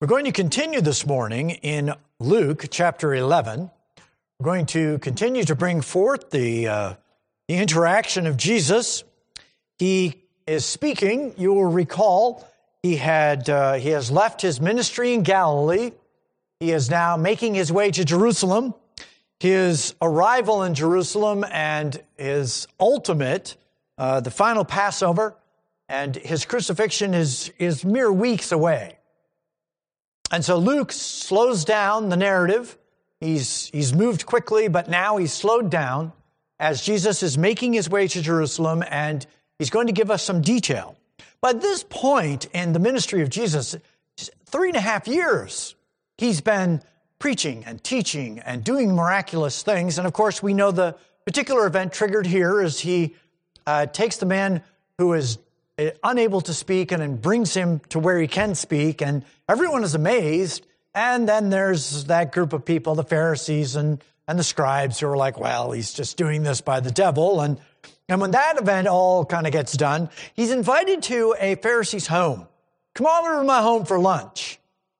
We're going to continue this morning in Luke chapter 11. We're going to continue to bring forth the, uh, the interaction of Jesus. He is speaking. You will recall he had uh, he has left his ministry in Galilee. He is now making his way to Jerusalem. His arrival in Jerusalem and his ultimate, uh, the final Passover, and his crucifixion is is mere weeks away. And so Luke slows down the narrative. He's, he's moved quickly, but now he's slowed down as Jesus is making his way to Jerusalem and he's going to give us some detail. By this point in the ministry of Jesus, three and a half years, he's been preaching and teaching and doing miraculous things. And of course, we know the particular event triggered here is he uh, takes the man who is Eh, unable to speak and then brings him to where he can speak. And everyone is amazed. And then there's that group of people, the Pharisees and, and the scribes, who are like, well, he's just doing this by the devil. And, and when that event all kind of gets done, he's invited to a Pharisee's home. Come over to my home for lunch.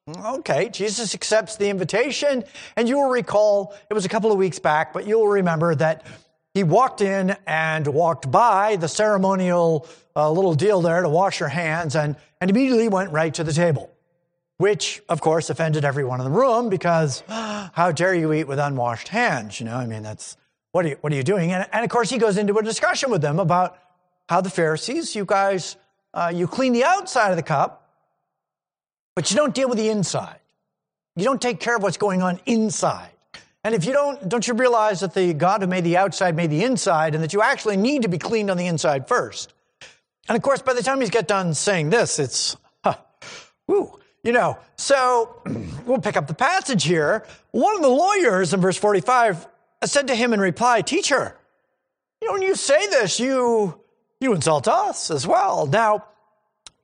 Okay, Jesus accepts the invitation. And you will recall, it was a couple of weeks back, but you'll remember that he walked in and walked by the ceremonial uh, little deal there to wash your hands and, and immediately went right to the table, which of course offended everyone in the room because how dare you eat with unwashed hands? You know, I mean, that's what are you, what are you doing? And, and of course, he goes into a discussion with them about how the Pharisees, you guys, uh, you clean the outside of the cup, but you don't deal with the inside. You don't take care of what's going on inside. And if you don't, don't you realize that the God who made the outside made the inside and that you actually need to be cleaned on the inside first? And of course, by the time he's get done saying this, it's, huh, woo, you know. So we'll pick up the passage here. One of the lawyers in verse 45 said to him in reply, Teacher, you know, when you say this, you, you insult us as well. Now,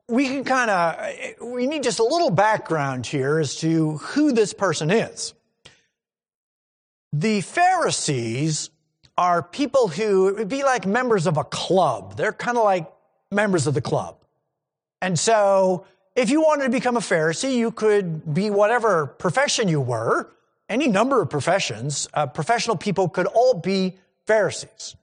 we can kind of, we need just a little background here as to who this person is. The Pharisees are people who would be like members of a club. They're kind of like members of the club. And so, if you wanted to become a Pharisee, you could be whatever profession you were, any number of professions. Uh, professional people could all be Pharisees.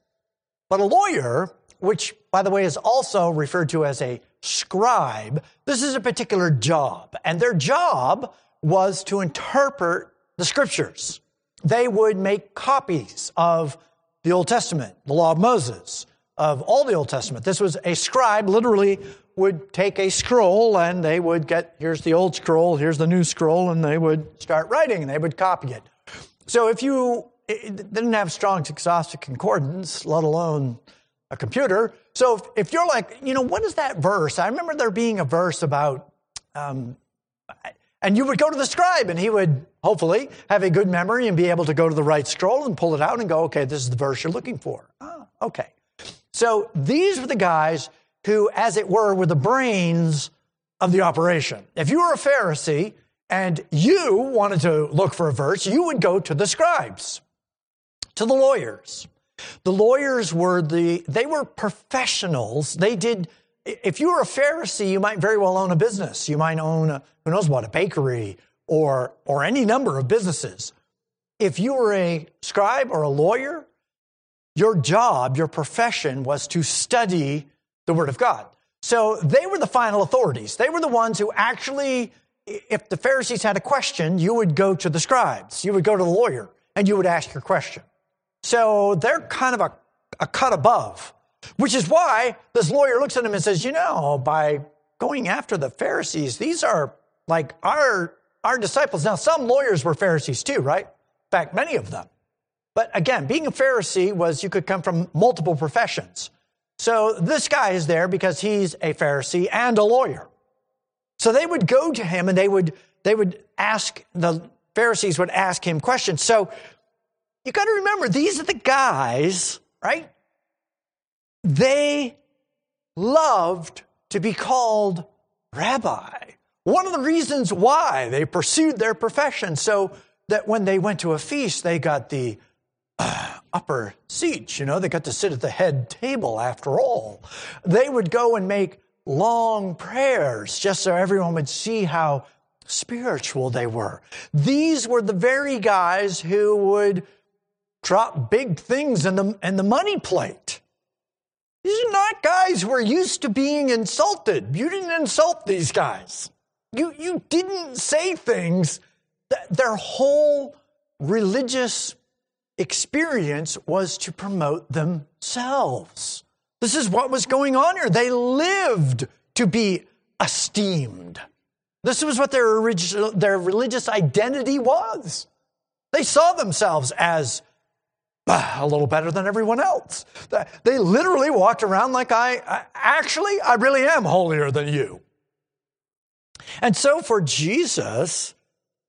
But a lawyer, which, by the way, is also referred to as a scribe, this is a particular job. And their job was to interpret the scriptures they would make copies of the Old Testament, the law of Moses, of all the Old Testament. This was a scribe literally would take a scroll and they would get, here's the old scroll, here's the new scroll, and they would start writing and they would copy it. So if you didn't have strong exhaustive concordance, let alone a computer, so if, if, you're like, you know, what is that verse? I remember there being a verse about, um, and you would go to the scribe and he would hopefully have a good memory and be able to go to the right scroll and pull it out and go, okay, this is the verse you're looking for. Ah, okay. So these were the guys who, as it were, were the brains of the operation. If you were a Pharisee and you wanted to look for a verse, you would go to the scribes, to the lawyers. The lawyers were the, they were professionals. They did if you were a Pharisee, you might very well own a business. You might own, a, who knows what, a bakery or, or any number of businesses. If you were a scribe or a lawyer, your job, your profession was to study the Word of God. So they were the final authorities. They were the ones who actually, if the Pharisees had a question, you would go to the scribes, you would go to the lawyer, and you would ask your question. So they're kind of a, a cut above. Which is why this lawyer looks at him and says, You know, by going after the Pharisees, these are like our, our disciples. Now, some lawyers were Pharisees too, right? In fact, many of them. But again, being a Pharisee was you could come from multiple professions. So this guy is there because he's a Pharisee and a lawyer. So they would go to him and they would, they would ask, the Pharisees would ask him questions. So you got to remember, these are the guys, right? They loved to be called rabbi. One of the reasons why they pursued their profession so that when they went to a feast, they got the uh, upper seats. You know, they got to sit at the head table after all. They would go and make long prayers just so everyone would see how spiritual they were. These were the very guys who would drop big things in the, in the money plate. These are not guys who are used to being insulted. You didn't insult these guys. You, you didn't say things that their whole religious experience was to promote themselves. This is what was going on here. They lived to be esteemed. This was what their, original, their religious identity was. They saw themselves as a little better than everyone else. They literally walked around like I, actually, I really am holier than you. And so for Jesus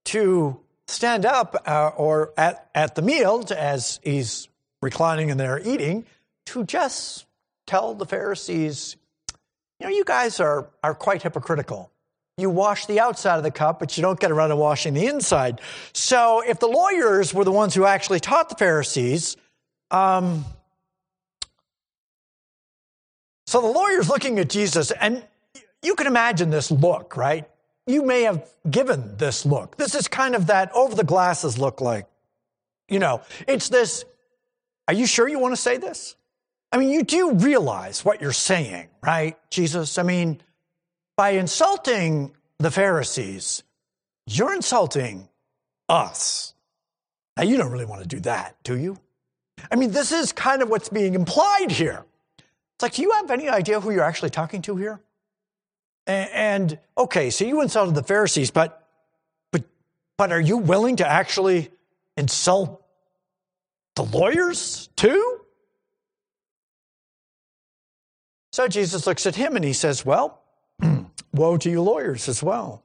to stand up uh, or at, at the meal as he's reclining in there eating to just tell the Pharisees, you know, you guys are, are quite hypocritical. You wash the outside of the cup, but you don't get around to washing the inside. So if the lawyers were the ones who actually taught the Pharisees, um, so the lawyer's looking at Jesus, and you can imagine this look, right? you may have given this look. This is kind of that over the glasses look like. You know, it's this, are you sure you want to say this? I mean, you do realize what you're saying, right, Jesus? I mean, by insulting the Pharisees, you're insulting us. Now, you don't really want to do that, do you? I mean, this is kind of what's being implied here. It's like, do you have any idea who you're actually talking to here? And, okay, so you insulted the Pharisees, but but but are you willing to actually insult the lawyers too? So Jesus looks at him and he says, Well, woe to you lawyers as well.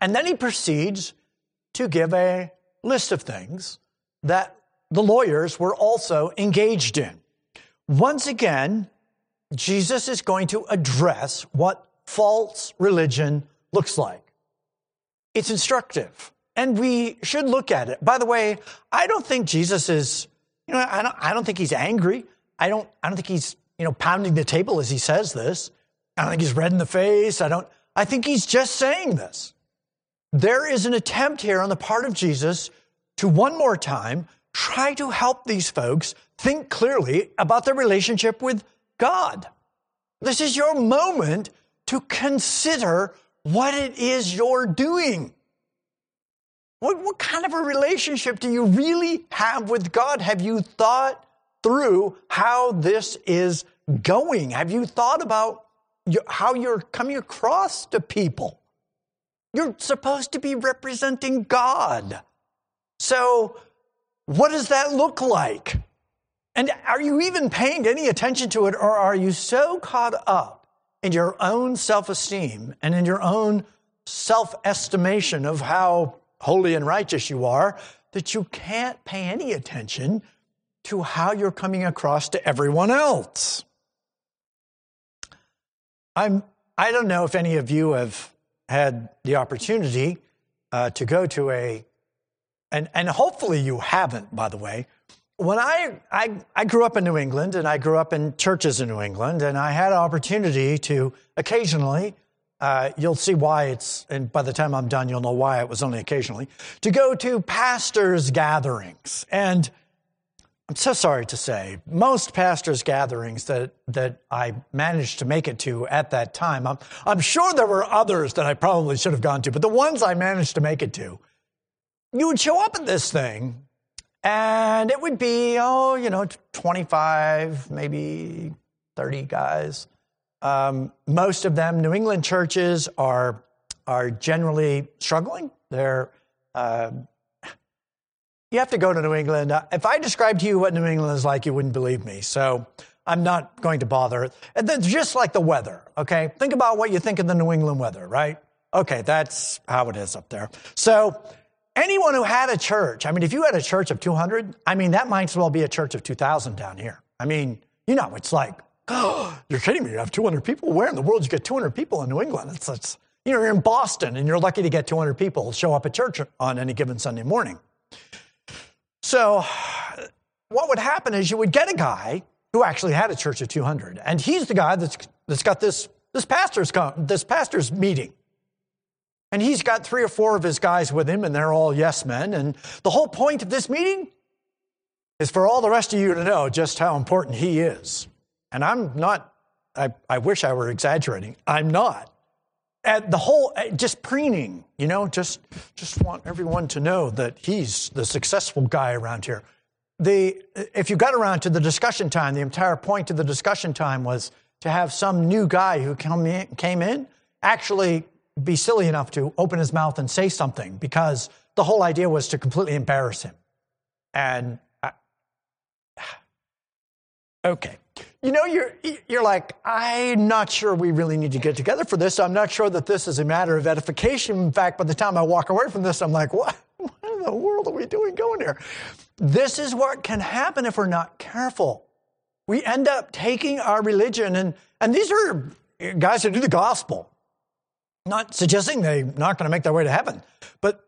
And then he proceeds to give a list of things that the lawyers were also engaged in. Once again, Jesus is going to address what false religion looks like. It's instructive, and we should look at it. By the way, I don't think Jesus is, you know, I don't, I don't think he's angry. I don't, I don't think he's, you know, pounding the table as he says this. I don't think he's red in the face. I don't, I think he's just saying this. There is an attempt here on the part of Jesus to one more time try to help these folks think clearly about their relationship with God. This is your moment to consider what it is you're doing. What, what kind of a relationship do you really have with God? Have you thought through how this is going? Have you thought about how you're coming across to people? You're supposed to be representing God. So, what does that look like? And are you even paying any attention to it, or are you so caught up in your own self esteem and in your own self estimation of how holy and righteous you are that you can't pay any attention to how you're coming across to everyone else? I'm, I don't know if any of you have had the opportunity uh, to go to a, and, and hopefully you haven't, by the way, when I, I, I grew up in New England and I grew up in churches in New England, and I had an opportunity to occasionally, uh, you'll see why it's, and by the time I'm done, you'll know why it was only occasionally, to go to pastors' gatherings. And I'm so sorry to say, most pastors' gatherings that, that I managed to make it to at that time, I'm, I'm sure there were others that I probably should have gone to, but the ones I managed to make it to, you would show up at this thing and it would be, oh, you know, 25, maybe 30 guys. Um, most of them, New England churches, are, are generally struggling. They're, uh, you have to go to New England. Uh, if I described to you what New England is like, you wouldn't believe me. So I'm not going to bother. And then just like the weather, okay? Think about what you think of the New England weather, right? Okay, that's how it is up there. So Anyone who had a church, I mean, if you had a church of 200, I mean, that might as well be a church of 2,000 down here. I mean, you know, it's like, oh, you're kidding me. You have 200 people. Where in the world you get 200 people in New England? It's, it's, you know, you're in Boston and you're lucky to get 200 people show up at church on any given Sunday morning. So, what would happen is you would get a guy who actually had a church of 200, and he's the guy that's, that's got this, this pastor's, this pastor's meeting. And he's got three or four of his guys with him, and they're all yes men. And the whole point of this meeting is for all the rest of you to know just how important he is. And I'm not, I, I wish I were exaggerating. I'm not. At the whole, uh, just preening, you know, just, just want everyone to know that he's the successful guy around here. The, if you got around to the discussion time, the entire point of the discussion time was to have some new guy who in, came in actually be silly enough to open his mouth and say something because the whole idea was to completely embarrass him. And uh, I, okay, you know, you're you're like, I'm not sure we really need to get together for this. I'm not sure that this is a matter of edification. In fact, by the time I walk away from this, I'm like, what? What in the world are we doing going here? This is what can happen if we're not careful. We end up taking our religion, and, and these are guys who do the gospel. Not suggesting they're not going to make their way to heaven, but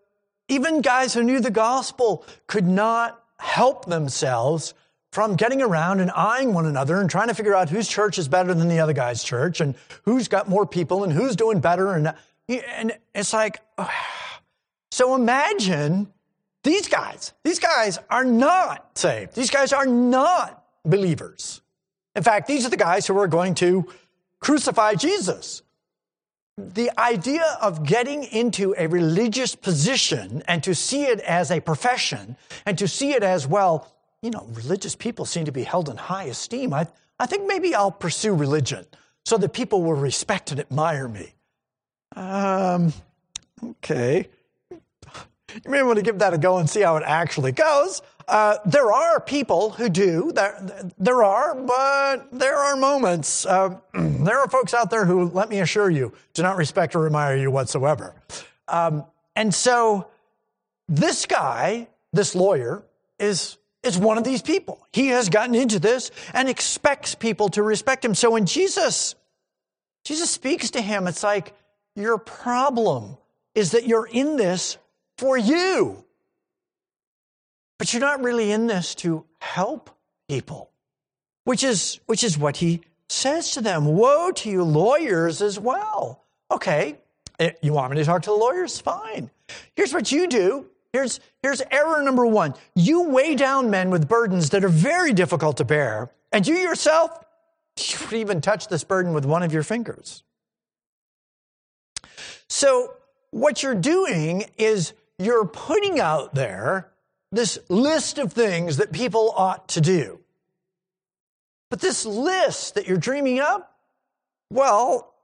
even guys who knew the gospel could not help themselves from getting around and eyeing one another and trying to figure out whose church is better than the other guy's church and who's got more people and who's doing better. And, and it's like, oh. so imagine these guys. These guys are not saved. These guys are not believers. In fact, these are the guys who are going to crucify Jesus the idea of getting into a religious position and to see it as a profession and to see it as, well, you know, religious people seem to be held in high esteem. I, I think maybe I'll pursue religion so that people will respect and admire me. Um, okay. You may want to give that a go and see how it actually goes. Uh, there are people who do. There, there are, but there are moments. Uh, there are folks out there who, let me assure you, do not respect or admire you whatsoever. Um, and so, this guy, this lawyer, is is one of these people. He has gotten into this and expects people to respect him. So when Jesus Jesus speaks to him, it's like your problem is that you're in this for you. But you're not really in this to help people, which is, which is what he says to them. Woe to you, lawyers, as well. Okay, eh, you want me to talk to the lawyers? Fine. Here's what you do. Here's, here's error number one. You weigh down men with burdens that are very difficult to bear, and you yourself, you would even touch this burden with one of your fingers. So, what you're doing is you're putting out there this list of things that people ought to do. But this list that you're dreaming up, well,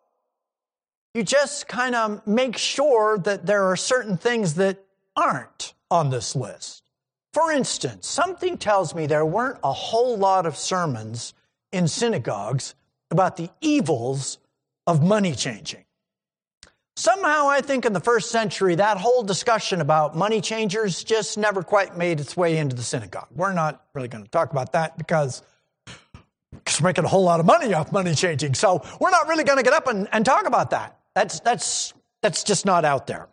you just kind of make sure that there are certain things that aren't on this list. For instance, something tells me there weren't a whole lot of sermons in synagogues about the evils of money changing. Somehow, I think in the first century, that whole discussion about money changers just never quite made its way into the synagogue. We're not really going to talk about that because we're making a whole lot of money off money changing. So we're not really going to get up and, and talk about that. That's, that's, that's just not out there.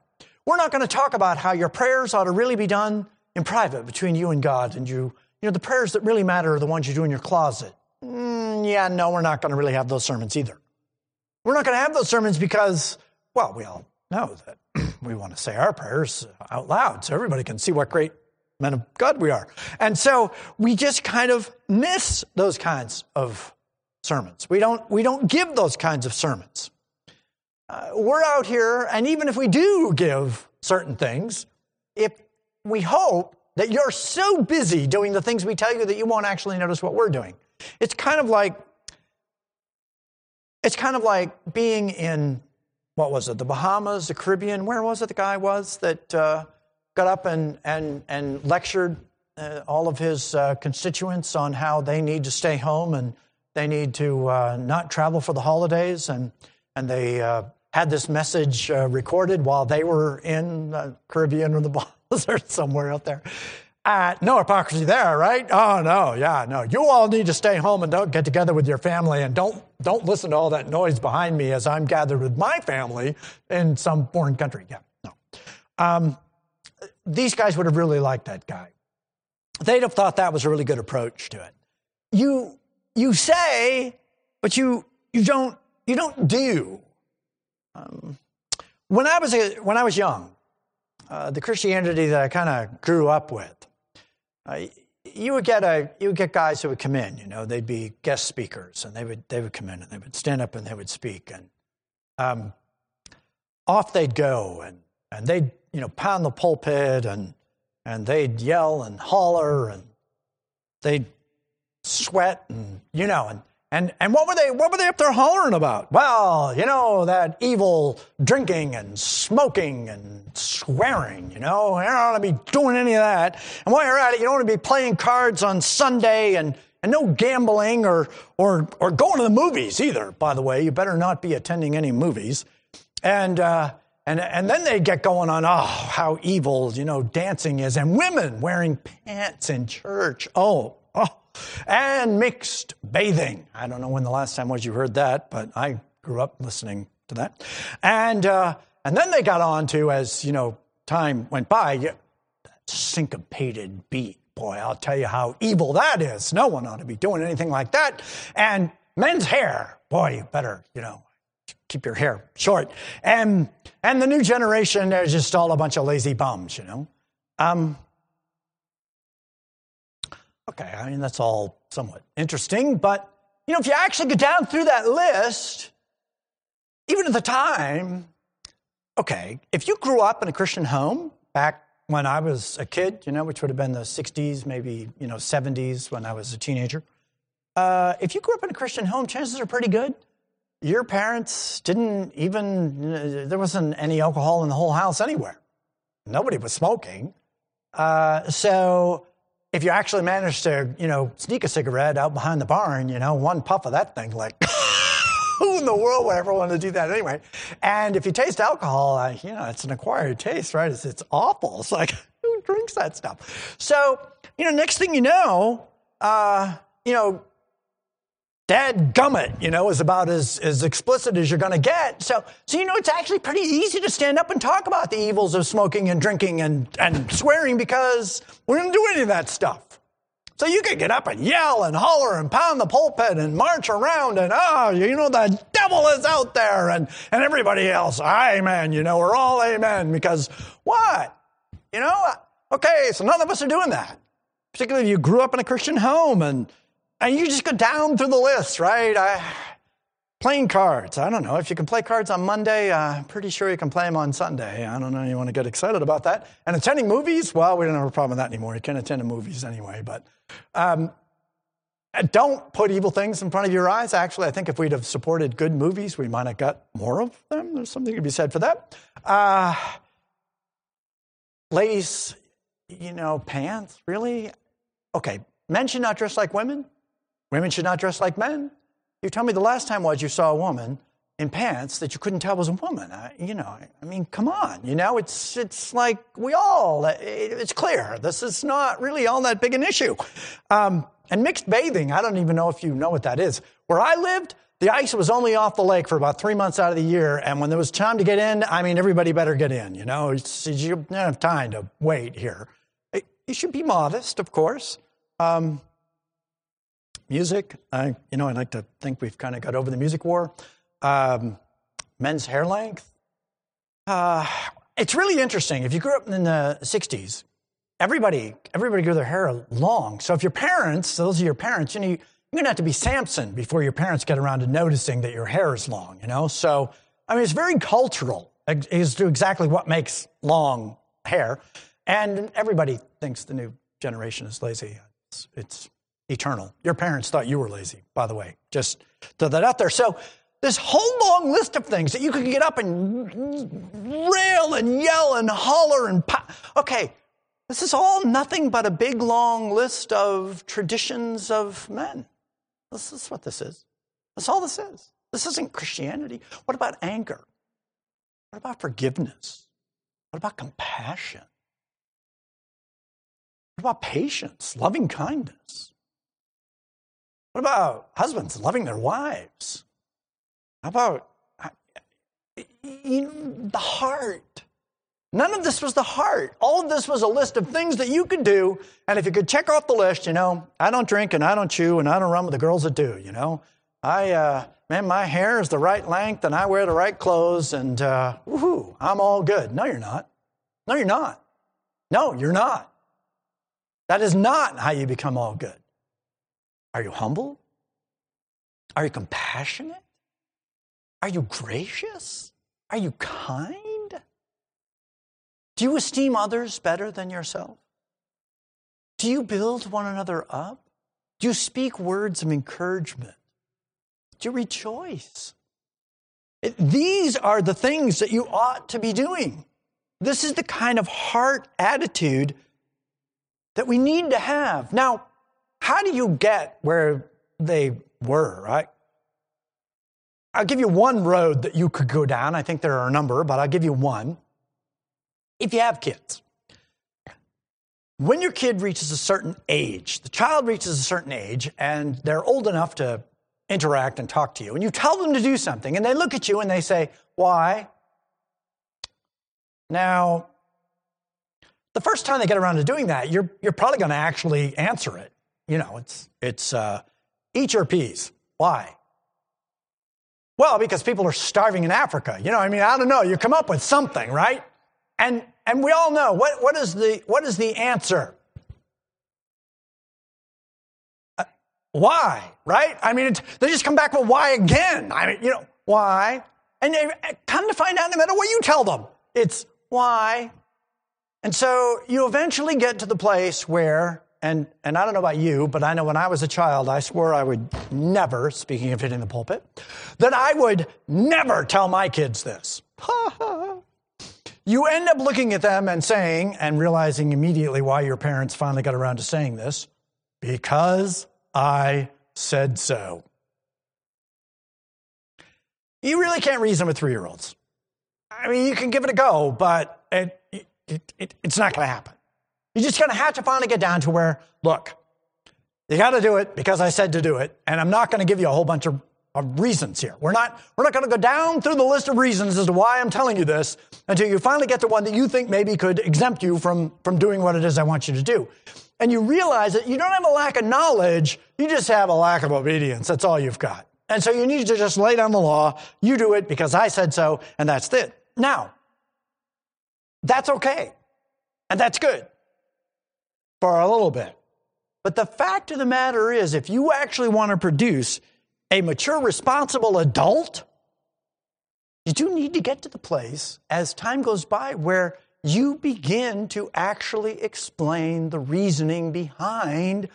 We're not going to talk about how your prayers ought to really be done in private between you and God and you. You know, the prayers that really matter are the ones you do in your closet. Mm, yeah, no, we're not going to really have those sermons either. We're not going to have those sermons because well, we all know that we want to say our prayers out loud so everybody can see what great men of God we are. And so we just kind of miss those kinds of sermons. We don't, we don't give those kinds of sermons. Uh, we're out here, and even if we do give certain things, if we hope that you're so busy doing the things we tell you that you won't actually notice what we're doing. It's kind of like it's kind of like being in what was it, the Bahamas, the Caribbean, where was it the guy was that uh, got up and, and, and lectured uh, all of his uh, constituents on how they need to stay home and they need to uh, not travel for the holidays. And, and they uh, had this message uh, recorded while they were in the Caribbean or the Bahamas or somewhere out there. Uh, no hypocrisy there, right? Oh no, yeah, no. You all need to stay home and don't get together with your family and don't don't listen to all that noise behind me as I'm gathered with my family in some foreign country. Yeah, no. Um, these guys would have really liked that guy. They'd have thought that was a really good approach to it. You you say, but you you don't you don't do. Um, when I was, a, when I was young, uh, the Christianity that I kind of grew up with, uh, you would get a you would get guys who would come in. You know, they'd be guest speakers, and they would they would come in and they would stand up and they would speak, and um, off they'd go, and and they'd you know pound the pulpit, and and they'd yell and holler, and they'd sweat, and you know, and and, and what were they what were they up there hollering about? Well, you know, that evil drinking and smoking and swearing, you know. You don't want to be doing any of that. And while you're at it, you don't want to be playing cards on Sunday and, and no gambling or or or going to the movies either, by the way. You better not be attending any movies. And uh, and, and then they get going on, oh, how evil, you know, dancing is, and women wearing pants in church. Oh, and mixed bathing. I don't know when the last time was you heard that, but I grew up listening to that. And, uh, and then they got on to, as, you know, time went by, that syncopated beat. Boy, I'll tell you how evil that is. No one ought to be doing anything like that. And men's hair. Boy, you better, you know, keep your hair short. And, and the new generation, they're just all a bunch of lazy bums, you know. Um, Okay, I mean, that's all somewhat interesting, but you know, if you actually go down through that list, even at the time, okay, if you grew up in a Christian home back when I was a kid, you know, which would have been the 60s, maybe, you know, 70s when I was a teenager, uh, if you grew up in a Christian home, chances are pretty good. Your parents didn't even, there wasn't any alcohol in the whole house anywhere. Nobody was smoking. Uh, so, if you actually manage to, you know, sneak a cigarette out behind the barn, you know, one puff of that thing, like, who in the world would ever want to do that anyway? And if you taste alcohol, you know, it's an acquired taste, right? It's, it's awful. It's like, who drinks that stuff? So, you know, next thing you know, uh, you know, Dad gummit, you know, is about as, as explicit as you're going to get. So, so, you know, it's actually pretty easy to stand up and talk about the evils of smoking and drinking and, and swearing because we don't do any of that stuff. So you can get up and yell and holler and pound the pulpit and march around and, oh, you know, the devil is out there and, and everybody else, amen, you know, we're all amen because what? You know, okay, so none of us are doing that. Particularly if you grew up in a Christian home and, and you just go down through the list, right? I, playing cards. I don't know. If you can play cards on Monday, uh, I'm pretty sure you can play them on Sunday. I don't know. You want to get excited about that. And attending movies, well, we don't have a problem with that anymore. You can attend the movies anyway. But um, don't put evil things in front of your eyes. Actually, I think if we'd have supported good movies, we might have got more of them. There's something to be said for that. Uh, ladies, you know, pants, really? Okay, men should not dress like women. Women should not dress like men. You tell me the last time was you saw a woman in pants that you couldn't tell was a woman. I, you know, I mean, come on. You know, it's it's like we all. it's clear this is not really all that big an issue. Um, and mixed bathing, I don't even know if you know what that is. Where I lived, the ice was only off the lake for about three months out of the year, and when there was time to get in, I mean, everybody better get in. You know, it's, you don't have time to wait here. You should be modest, of course. Um, music. I, you know, I like to think we've kind of got over the music war. Um, men's hair length. Uh, it's really interesting. If you grew up in the 60s, everybody, everybody grew their hair long. So if your parents, those are your parents, you know, you're going to have to be Samson before your parents get around to noticing that your hair is long, you know? So, I mean, it's very cultural as to exactly what makes long hair. And everybody thinks the new generation is lazy. It's, it's eternal. Your parents thought you were lazy, by the way. Just throw that out there. So, this whole long list of things that you can get up and rail and yell and holler and pop. Okay, this is all nothing but a big long list of traditions of men. This is what this is. That's all this is. This isn't Christianity. What about anger? What about forgiveness? What about compassion? What about patience, loving kindness? What about husbands loving their wives? How about the heart? None of this was the heart. All of this was a list of things that you could do. And if you could check off the list, you know, I don't drink and I don't chew and I don't run with the girls that do, you know. I, uh, man, my hair is the right length and I wear the right clothes and uh, woohoo, I'm all good. No, you're not. No, you're not. No, you're not. That is not how you become all good. Are you humble? Are you compassionate? Are you gracious? Are you kind? Do you esteem others better than yourself? Do you build one another up? Do you speak words of encouragement? Do you rejoice? It, these are the things that you ought to be doing. This is the kind of heart attitude that we need to have. Now, how do you get where they were, right? I'll give you one road that you could go down. I think there are a number, but I'll give you one. If you have kids, when your kid reaches a certain age, the child reaches a certain age, and they're old enough to interact and talk to you, and you tell them to do something, and they look at you and they say, Why? Now, the first time they get around to doing that, you're, you're probably going to actually answer it. You know, it's, it's uh, eat your peas. Why? Well, because people are starving in Africa. You know, I mean, I don't know. You come up with something, right? And, and we all know what, what, is, the, what is the answer? Uh, why, right? I mean, they just come back with why again. I mean, you know, why? And they come to find out no matter what you tell them, it's why. And so you eventually get to the place where, and, and I don't know about you, but I know when I was a child, I swore I would never, speaking of hitting the pulpit, that I would never tell my kids this. you end up looking at them and saying, and realizing immediately why your parents finally got around to saying this, because I said so. You really can't reason with three year olds. I mean, you can give it a go, but it, it, it, it's not going to happen. You're just going to have to finally get down to where, look, you got to do it because I said to do it, and I'm not going to give you a whole bunch of, of reasons here. We're not, we're not going to go down through the list of reasons as to why I'm telling you this until you finally get to one that you think maybe could exempt you from, from doing what it is I want you to do. And you realize that you don't have a lack of knowledge, you just have a lack of obedience. That's all you've got. And so you need to just lay down the law. You do it because I said so, and that's it. Now, that's okay. And that's good for a little bit. But the fact of the matter is, if you actually want to produce a mature, responsible adult, you do need to get to the place as time goes by where you begin to actually explain the reasoning behind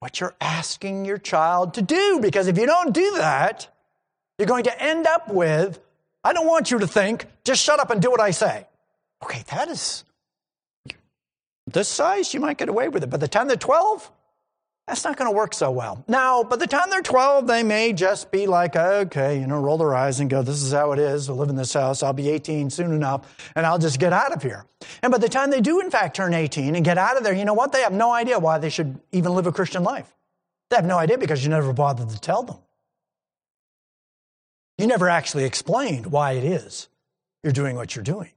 what you're asking your child to do. Because if you don't do that, you're going to end up with, I don't want you to think, just shut up and do what I say. Okay, that is this size, you might get away with it. By the time they're 12, that's not going to work so well. Now, by the time they're 12, they may just be like, okay, you know, roll their eyes and go, this is how it is. I live in this house. I'll be 18 soon enough, and I'll just get out of here. And by the time they do, in fact, turn 18 and get out of there, you know what? They have no idea why they should even live a Christian life. They have no idea because you never bothered to tell them. You never actually explained why it is you're doing what you're doing.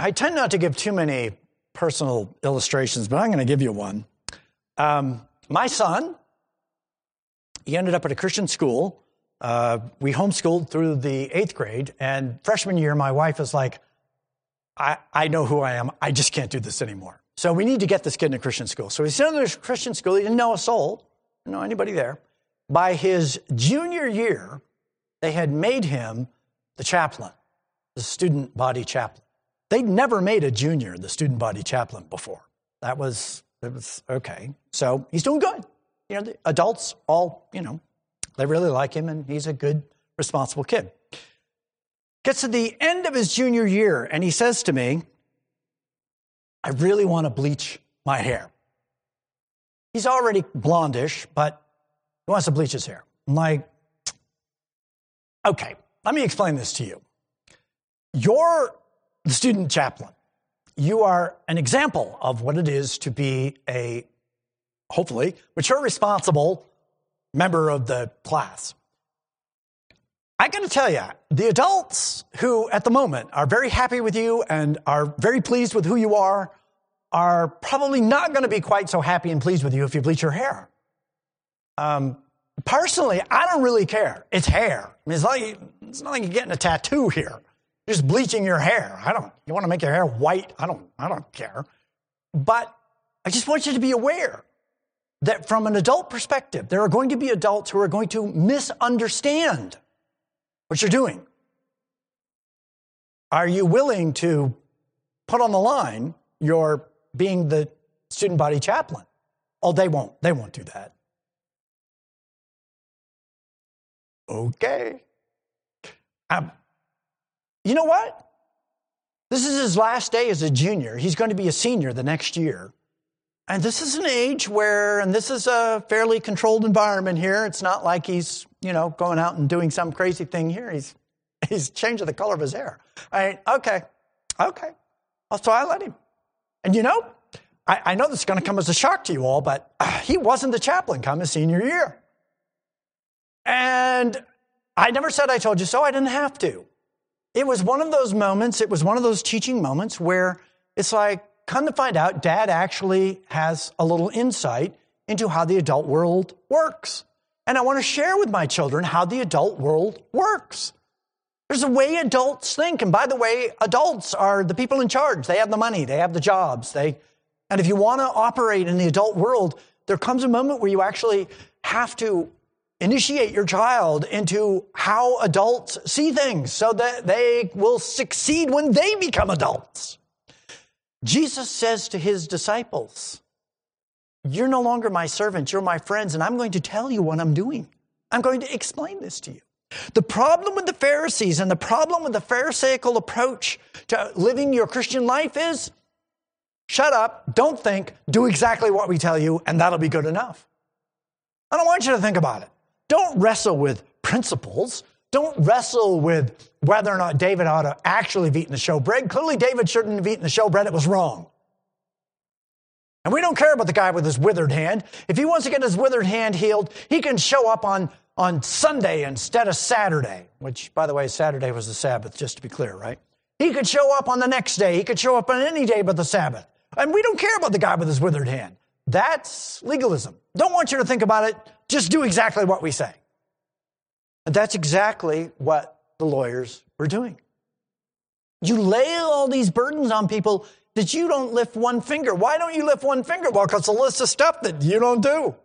I tend not to give too many personal illustrations, but I'm going to give you one. Um, my son, he ended up at a Christian school. Uh, we homeschooled through the eighth grade, and freshman year, my wife is like, I, I know who I am. I just can't do this anymore. So we need to get this kid in a Christian school. So he's in a Christian school. He didn't know a soul, didn't know anybody there. By his junior year, they had made him the chaplain, the student body chaplain. They'd never made a junior the student body chaplain before. That was, it was okay. So he's doing good. You know, the adults all, you know, they really like him and he's a good, responsible kid. Gets to the end of his junior year and he says to me, I really want to bleach my hair. He's already blondish, but he wants to bleach his hair. I'm like, okay, let me explain this to you. Your the student chaplain. You are an example of what it is to be a, hopefully, mature, responsible member of the class. I got to tell you, the adults who at the moment are very happy with you and are very pleased with who you are are probably not going to be quite so happy and pleased with you if you bleach your hair. Um, Personally, I don't really care. It's hair. I mean, it's like it's not like you're getting a tattoo here. Just bleaching your hair. I don't. You want to make your hair white? I don't. I don't care. But I just want you to be aware that from an adult perspective, there are going to be adults who are going to misunderstand what you're doing. Are you willing to put on the line your being the student body chaplain? Oh, they won't. They won't do that. Okay. Um, you know what? This is his last day as a junior. He's going to be a senior the next year. And this is an age where, and this is a fairly controlled environment here. It's not like he's, you know, going out and doing some crazy thing here. He's, he's changing the color of his hair. I mean, okay, okay. So I let him. And you know, I, I know this is going to come as a shock to you all, but uh, he wasn't the chaplain come his senior year. And I never said I told you so. I didn't have to. It was one of those moments, it was one of those teaching moments where it's like, come to find out, dad actually has a little insight into how the adult world works. And I want to share with my children how the adult world works. There's a way adults think. And by the way, adults are the people in charge. They have the money, they have the jobs. They, and if you want to operate in the adult world, there comes a moment where you actually have to initiate your child into how adults see things so that they will succeed when they become adults. Jesus says to his disciples, You're no longer my servants, you're my friends, and I'm going to tell you what I'm doing. I'm going to explain this to you. The problem with the Pharisees and the problem with the Pharisaical approach to living your Christian life is shut up, don't think, do exactly what we tell you, and that'll be good enough. I don't want you to think about it. Don't wrestle with principles. Don't wrestle with whether or not David ought to actually have eaten the showbread. Clearly, David shouldn't have eaten the showbread. It was wrong. And we don't care about the guy with his withered hand. If he wants to get his withered hand healed, he can show up on, on Sunday instead of Saturday, which, by the way, Saturday was the Sabbath, just to be clear, right? He could show up on the next day. He could show up on any day but the Sabbath. And we don't care about the guy with his withered hand. That's legalism. Don't want you to think about it. Just do exactly what we say. And that's exactly what the lawyers were doing. You lay all these burdens on people that you don't lift one finger. Why don't you lift one finger? Well, because it's a list of stuff that you don't do.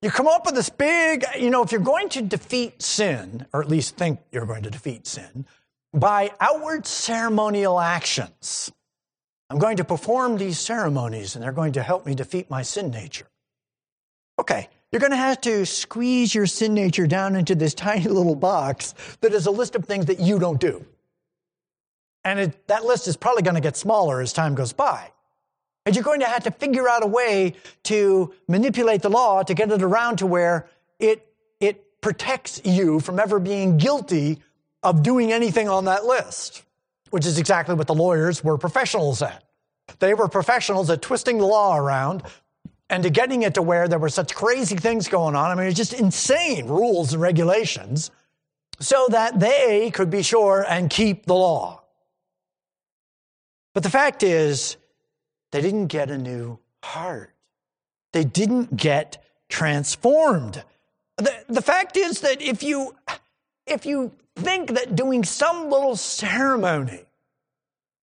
You come up with this big, you know, if you're going to defeat sin, or at least think you're going to defeat sin, by outward ceremonial actions, I'm going to perform these ceremonies and they're going to help me defeat my sin nature. Okay, you're going to have to squeeze your sin nature down into this tiny little box that is a list of things that you don't do. And it, that list is probably going to get smaller as time goes by. And you're going to have to figure out a way to manipulate the law to get it around to where it, it protects you from ever being guilty of doing anything on that list which is exactly what the lawyers were professionals at. They were professionals at twisting the law around and to getting it to where there were such crazy things going on. I mean, it's just insane rules and regulations so that they could be sure and keep the law. But the fact is, they didn't get a new heart. They didn't get transformed. The, the fact is that if you, if you think that doing some little ceremony,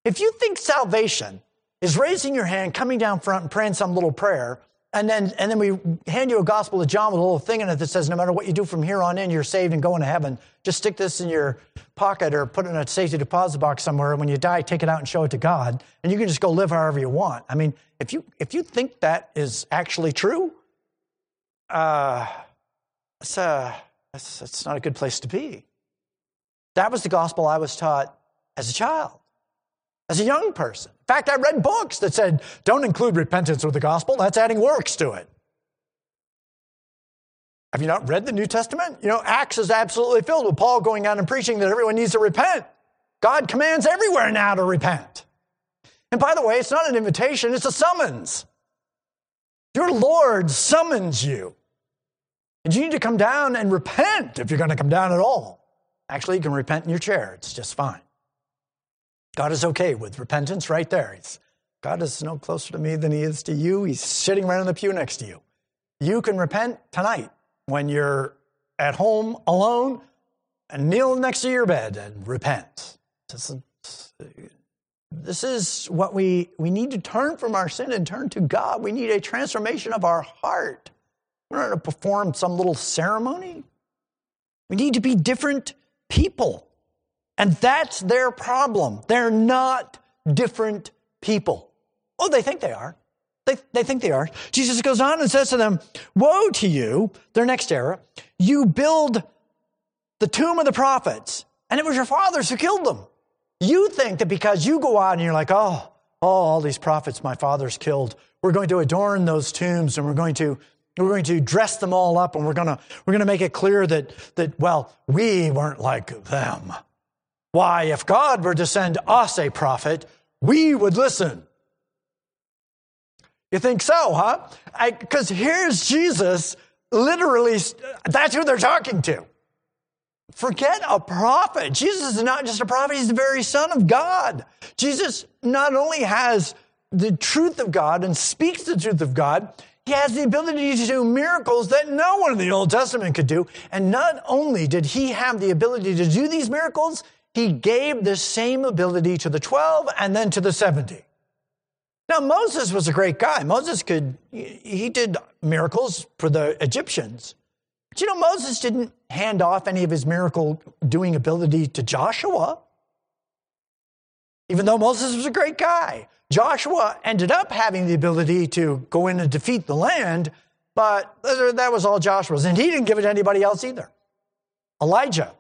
if you think salvation is raising your hand, coming down front and praying some little prayer, and then, and then we hand you a gospel of John with a little thing in it that says, no matter what you do from here on in, you're saved and going to heaven. Just stick this in your pocket or put it in a safety deposit box somewhere. And when you die, take it out and show it to God. And you can just go live however you want. I mean, if you, if you think that is actually true, uh, it's, uh, it's, it's not a good place to be. That was the gospel I was taught as a child, as a young person. In fact, I read books that said, don't include repentance with the gospel, that's adding works to it. Have you not read the New Testament? You know, Acts is absolutely filled with Paul going out and preaching that everyone needs to repent. God commands everywhere now to repent. And by the way, it's not an invitation, it's a summons. Your Lord summons you. And you need to come down and repent if you're going to come down at all. Actually, you can repent in your chair, it's just fine. God is okay with repentance right there. He's God is no closer to me than he is to you. He's sitting right in the pew next to you. You can repent tonight when you're at home alone and kneel next to your bed and repent. This is what we, we need to turn from our sin and turn to God. We need a transformation of our heart. We're not going to perform some little ceremony. We need to be different people. And that's their problem. They're not different people. Oh, they think they are. They, they think they are. Jesus goes on and says to them, Woe to you, their next era, you build the tomb of the prophets, and it was your fathers who killed them. You think that because you go out and you're like, oh, oh, all these prophets my fathers killed, we're going to adorn those tombs and we're going to we're going to dress them all up and we're going to we're going to make it clear that that well, we weren't like them. Why, if God were to send us a prophet, we would listen. You think so, huh? Because here's Jesus literally, that's who they're talking to. Forget a prophet. Jesus is not just a prophet, he's the very Son of God. Jesus not only has the truth of God and speaks the truth of God, he has the ability to do miracles that no one in the Old Testament could do. And not only did he have the ability to do these miracles, he gave the same ability to the 12 and then to the 70. Now, Moses was a great guy. Moses could, he did miracles for the Egyptians. But you know, Moses didn't hand off any of his miracle doing ability to Joshua, even though Moses was a great guy. Joshua ended up having the ability to go in and defeat the land, but that was all Joshua's, and he didn't give it to anybody else either. Elijah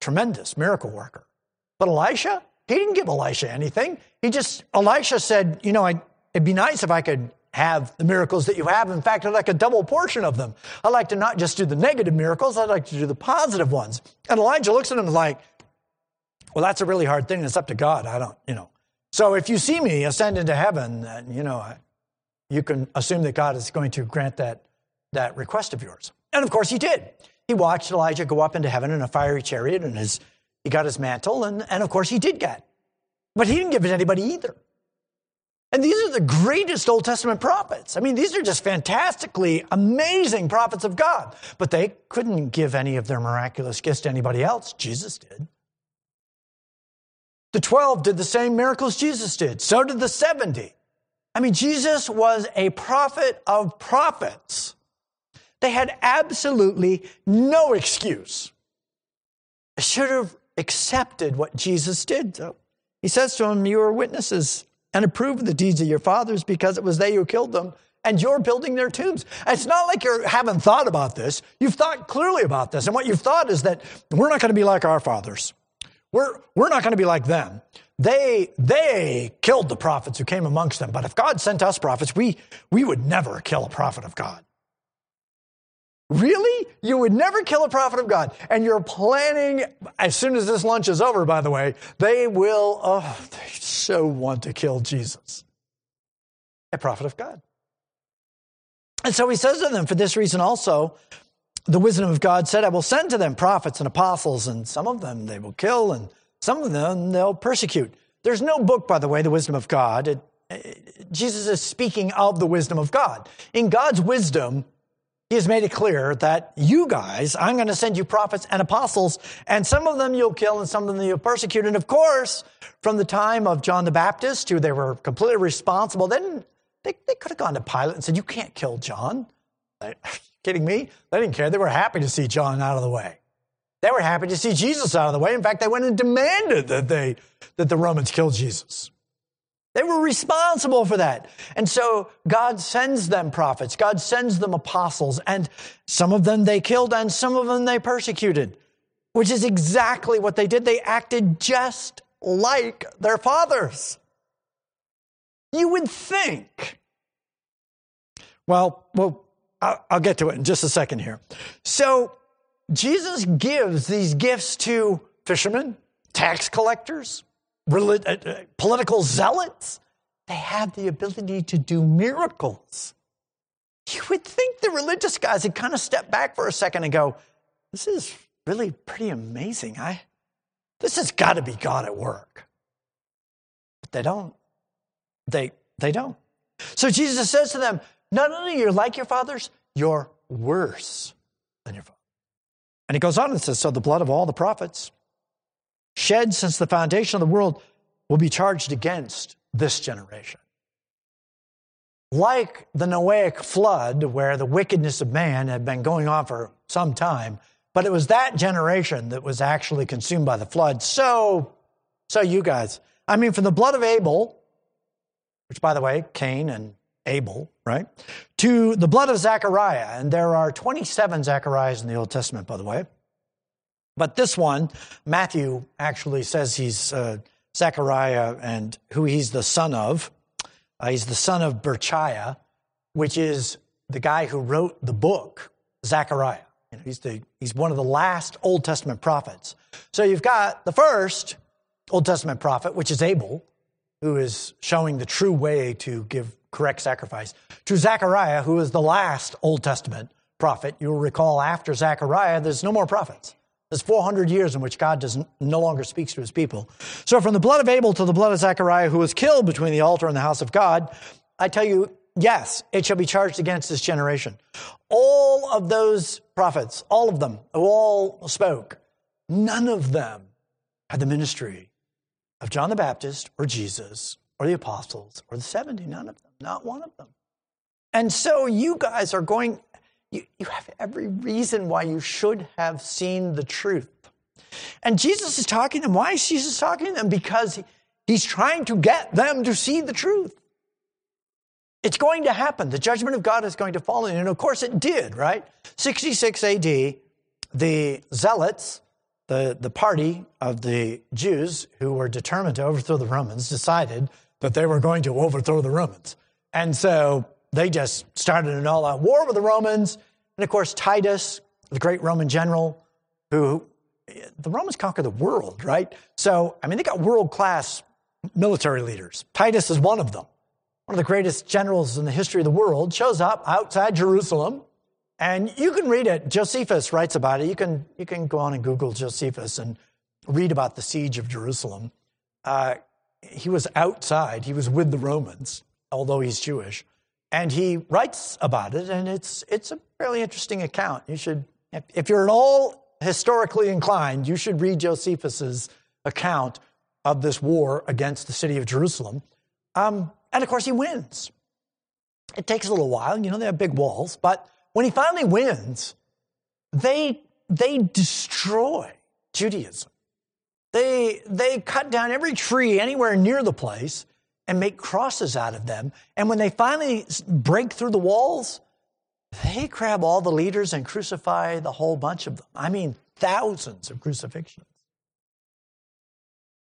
Tremendous miracle worker. But Elisha, he didn't give Elisha anything. He just, Elisha said, you know, I, it'd be nice if I could have the miracles that you have. In fact, I'd like a double portion of them. I'd like to not just do the negative miracles, I'd like to do the positive ones. And Elijah looks at him like, well, that's a really hard thing. It's up to God. I don't, you know. So if you see me ascend into heaven, then, you know, you can assume that God is going to grant that, that request of yours. And of course, he did. He watched Elijah go up into heaven in a fiery chariot and his, he got his mantle, and, and of course he did get. But he didn't give it to anybody either. And these are the greatest Old Testament prophets. I mean, these are just fantastically amazing prophets of God. But they couldn't give any of their miraculous gifts to anybody else. Jesus did. The 12 did the same miracles Jesus did. So did the 70. I mean, Jesus was a prophet of prophets. They had absolutely no excuse. They should have accepted what Jesus did. So he says to them, You are witnesses and approve the deeds of your fathers because it was they who killed them and you're building their tombs. It's not like you haven't thought about this. You've thought clearly about this. And what you've thought is that we're not going to be like our fathers. We're, we're not going to be like them. They, they killed the prophets who came amongst them. But if God sent us prophets, we, we would never kill a prophet of God. Really? You would never kill a prophet of God. And you're planning, as soon as this lunch is over, by the way, they will, oh, they so want to kill Jesus. A prophet of God. And so he says to them, for this reason also, the wisdom of God said, I will send to them prophets and apostles, and some of them they will kill, and some of them they'll persecute. There's no book, by the way, the wisdom of God. It, it, Jesus is speaking of the wisdom of God. In God's wisdom, he has made it clear that you guys, I'm going to send you prophets and apostles, and some of them you'll kill and some of them you'll persecute. And of course, from the time of John the Baptist, who they were completely responsible, then they, they could have gone to Pilate and said, You can't kill John. Kidding me? They didn't care. They were happy to see John out of the way. They were happy to see Jesus out of the way. In fact, they went and demanded that they that the Romans kill Jesus. They were responsible for that. And so God sends them prophets, God sends them apostles, and some of them they killed and some of them they persecuted, which is exactly what they did. They acted just like their fathers. You would think. Well, well, I'll get to it in just a second here. So Jesus gives these gifts to fishermen, tax collectors, uh, uh, political zealots. They have the ability to do miracles. You would think the religious guys would kind of step back for a second and go, This is really pretty amazing. I, this has got to be God at work. But they don't. They, They don't. So Jesus says to them, Not only you're like your fathers, you're worse than your father. And he goes on and says, So the blood of all the prophets shed since the foundation of the world will be charged against this generation. Like the Noahic flood, where the wickedness of man had been going on for some time, but it was that generation that was actually consumed by the flood. So, so you guys, I mean, from the blood of Abel, which by the way, Cain and Abel, right? To the blood of Zechariah. And there are 27 Zechariahs in the Old Testament, by the way. But this one, Matthew actually says he's uh, Zechariah and who he's the son of. Uh, he's the son of Berechiah, which is the guy who wrote the book, Zechariah. You know, he's, the, he's one of the last Old Testament prophets. So you've got the first Old Testament prophet, which is Abel, who is showing the true way to give correct sacrifice, to Zechariah, who is the last Old Testament prophet. You'll recall after Zechariah, there's no more prophets. There's 400 years in which God does no longer speaks to his people. So from the blood of Abel to the blood of Zechariah, who was killed between the altar and the house of God, I tell you, yes, it shall be charged against this generation. All of those prophets, all of them, who all spoke, none of them had the ministry of John the Baptist or Jesus or the apostles or the 70, none of them, not one of them. And so you guys are going, you, you have every reason why you should have seen the truth. And Jesus is talking to them. Why is Jesus talking to them? Because he, he's trying to get them to see the truth. It's going to happen. The judgment of God is going to fall in. And of course it did, right? 66 AD, the Zealots, the, the party of the Jews who were determined to overthrow the Romans, decided that they were going to overthrow the Romans. And so they just started an all out war with the Romans. And of course, Titus, the great Roman general, who the Romans conquered the world, right? So, I mean, they got world class military leaders. Titus is one of them. One of the greatest generals in the history of the world shows up outside Jerusalem. And you can read it. Josephus writes about it. You can, you can go on and Google Josephus and read about the siege of Jerusalem. Uh, he was outside, he was with the Romans, although he's Jewish. And he writes about it, and it's, it's a fairly interesting account. You should, if you're at all historically inclined, you should read Josephus's account of this war against the city of Jerusalem. Um, and of course, he wins. It takes a little while, you know, they have big walls, but when he finally wins, they, they destroy Judaism. They, they cut down every tree anywhere near the place and make crosses out of them. And when they finally break through the walls, they grab all the leaders and crucify the whole bunch of them. I mean, thousands of crucifixions.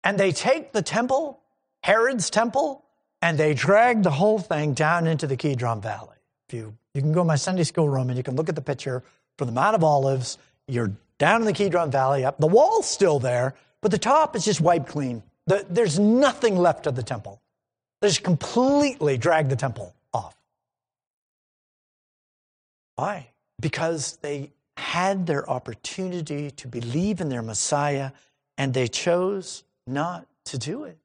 And they take the temple, Herod's temple, and they drag the whole thing down into the Kidron Valley. If you, you can go to my Sunday school room and you can look at the picture from the Mount of Olives. You're down in the Kidron Valley, up the wall's still there, but the top is just wiped clean. The, there's nothing left of the temple. They just completely dragged the temple off. Why? Because they had their opportunity to believe in their Messiah and they chose not to do it.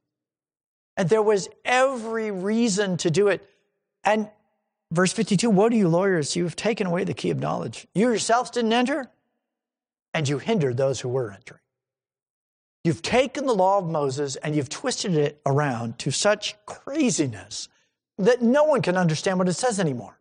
And there was every reason to do it. And verse 52 Woe to you, lawyers, you have taken away the key of knowledge. You yourselves didn't enter, and you hindered those who were entering. You've taken the law of Moses and you've twisted it around to such craziness that no one can understand what it says anymore.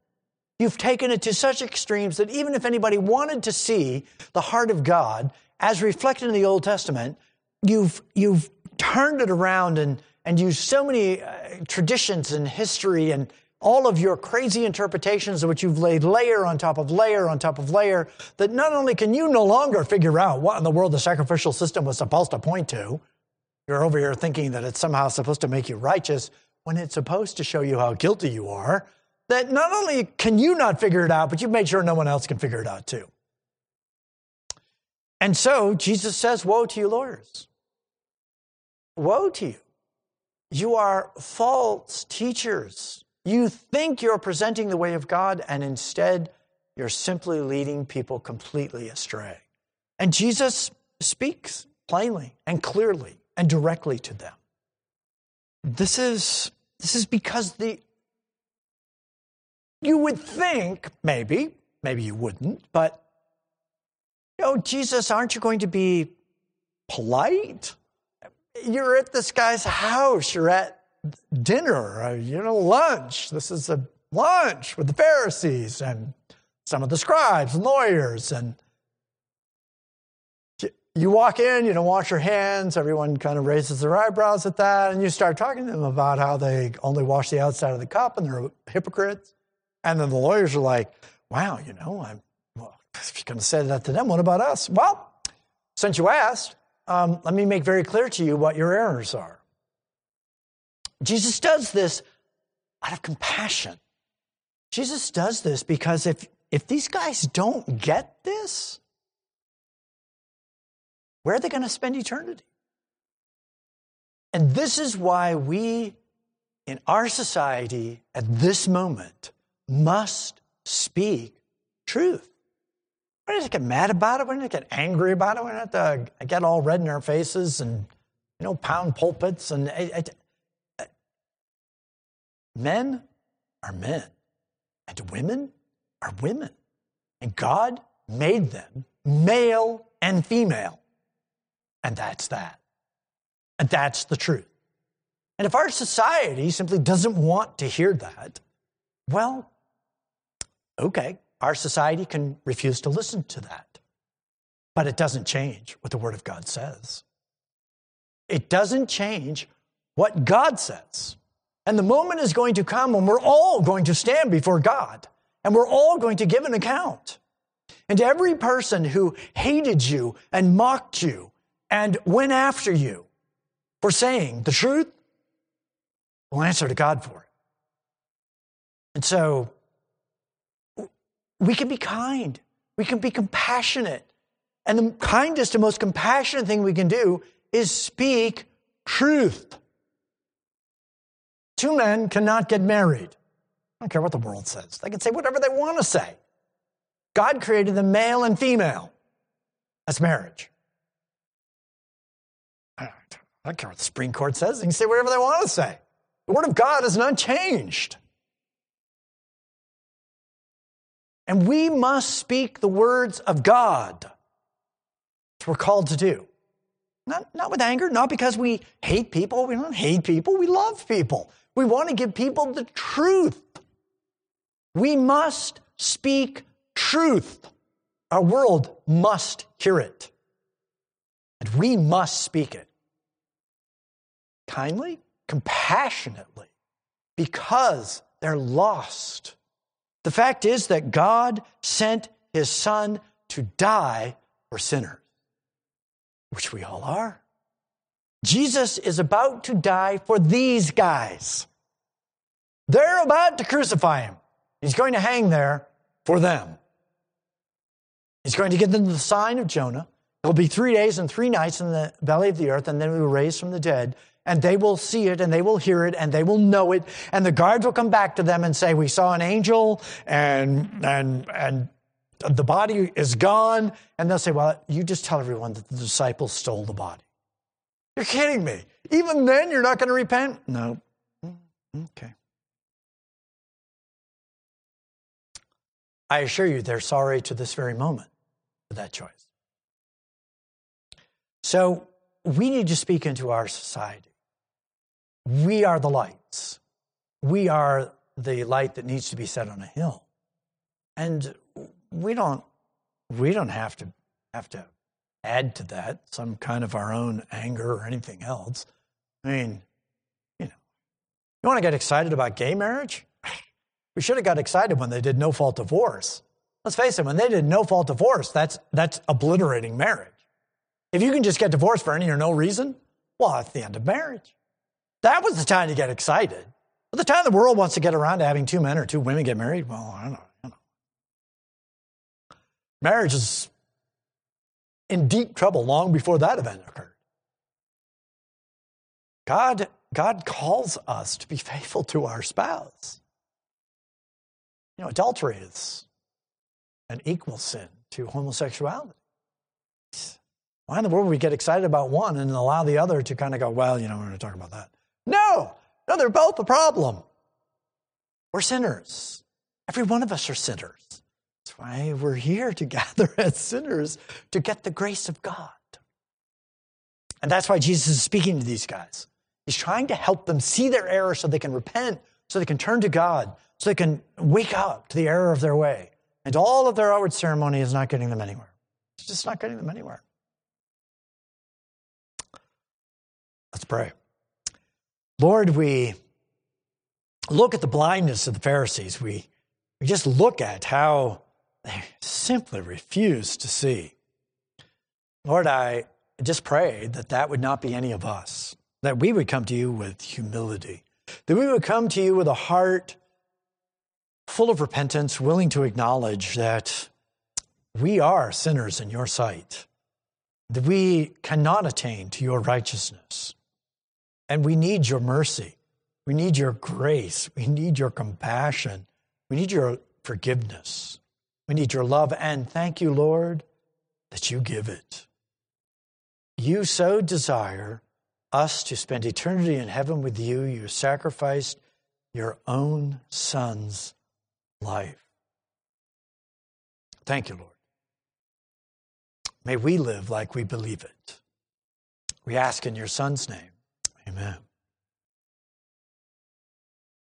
You've taken it to such extremes that even if anybody wanted to see the heart of God as reflected in the Old Testament, you've, you've turned it around and, and used so many uh, traditions and history and all of your crazy interpretations of which you've laid layer on top of layer on top of layer, that not only can you no longer figure out what in the world the sacrificial system was supposed to point to, you're over here thinking that it's somehow supposed to make you righteous when it's supposed to show you how guilty you are, that not only can you not figure it out, but you've made sure no one else can figure it out too. And so Jesus says, Woe to you, lawyers. Woe to you. You are false teachers you think you're presenting the way of God, and instead, you're simply leading people completely astray. And Jesus speaks plainly and clearly and directly to them. This is This is because the you would think, maybe, maybe you wouldn't, but you know, Jesus, aren't you going to be polite? You're at this guy's house, you're at dinner, uh, you know, lunch. This is a lunch with the Pharisees and some of the scribes and lawyers. And you walk in, you don't wash your hands, everyone kind of raises their eyebrows at that, and you start talking to them about how they only wash the outside of the cup and they're hypocrites. And then the lawyers are like, wow, you know, I'm, well, if you're going to say that to them, what about us? Well, since you asked, um, let me make very clear to you what your errors are. Jesus does this out of compassion. Jesus does this because if, if these guys don't get this, where are they going to spend eternity? And this is why we, in our society at this moment, must speak truth. We don't get mad about it. We don't get angry about it. We don't to get all red in our faces and, you know, pound pulpits. And men are men, and women are women. And God made them male and female. And that's that. And that's the truth. And if our society simply doesn't want to hear that, well, okay, our society can refuse to listen to that. But it doesn't change what the Word of God says. It doesn't change what God says. And the moment is going to come when we're all going to stand before God and we're all going to give an account. And every person who hated you and mocked you and went after you for saying the truth will answer to God for it. And so we can be kind, we can be compassionate. And the kindest and most compassionate thing we can do is speak truth. Two men cannot get married. I don't care what the world says. They can say whatever they want to say. God created the male and female. That's marriage. I don't care what the Supreme Court says. They can say whatever they want to say. The Word of God is not changed. And we must speak the words of God. That's what we're called to do. Not, not with anger, not because we hate people. We don't hate people, we love people. We want to give people the truth. We must speak truth. Our world must hear it. And we must speak it kindly, compassionately, because they're lost. The fact is that God sent his son to die for sinners, which we all are. Jesus is about to die for these guys. They're about to crucify him. He's going to hang there for them. He's going to give them the sign of Jonah. It'll be three days and three nights in the belly of the earth, and then we will raise from the dead and they will see it and they will hear it and they will know it and the guards will come back to them and say we saw an angel and and and the body is gone and they'll say well you just tell everyone that the disciples stole the body you're kidding me even then you're not going to repent no mm, okay i assure you they're sorry to this very moment for that choice so we need to speak into our society we are the lights. We are the light that needs to be set on a hill. And we don't we don't have to have to add to that some kind of our own anger or anything else. I mean, you know, you want to get excited about gay marriage? We should have got excited when they did no fault divorce. Let's face it, when they did no fault divorce, that's that's obliterating marriage. If you can just get divorced for any or no reason, well, that's the end of marriage. That was the time to get excited. But the time the world wants to get around to having two men or two women get married, well, I don't know. I don't know. Marriage is in deep trouble long before that event occurred. God, God calls us to be faithful to our spouse. You know, adultery is an equal sin to homosexuality. Why in the world would we get excited about one and allow the other to kind of go, well, you know, we're going to talk about that? No, No, they're both a problem. We're sinners. Every one of us are sinners. That's why we're here to gather as sinners to get the grace of God. And that's why Jesus is speaking to these guys. He's trying to help them see their error so they can repent, so they can turn to God, so they can wake up to the error of their way. And all of their outward ceremony is not getting them anywhere. It's just not getting them anywhere. Let's pray. Lord, we look at the blindness of the Pharisees. We, we just look at how they simply refuse to see. Lord, I just pray that that would not be any of us, that we would come to you with humility, that we would come to you with a heart full of repentance, willing to acknowledge that we are sinners in your sight, that we cannot attain to your righteousness. And we need your mercy. We need your grace. We need your compassion. We need your forgiveness. We need your love. And thank you, Lord, that you give it. You so desire us to spend eternity in heaven with you. You sacrificed your own son's life. Thank you, Lord. May we live like we believe it. We ask in your son's name. Amen.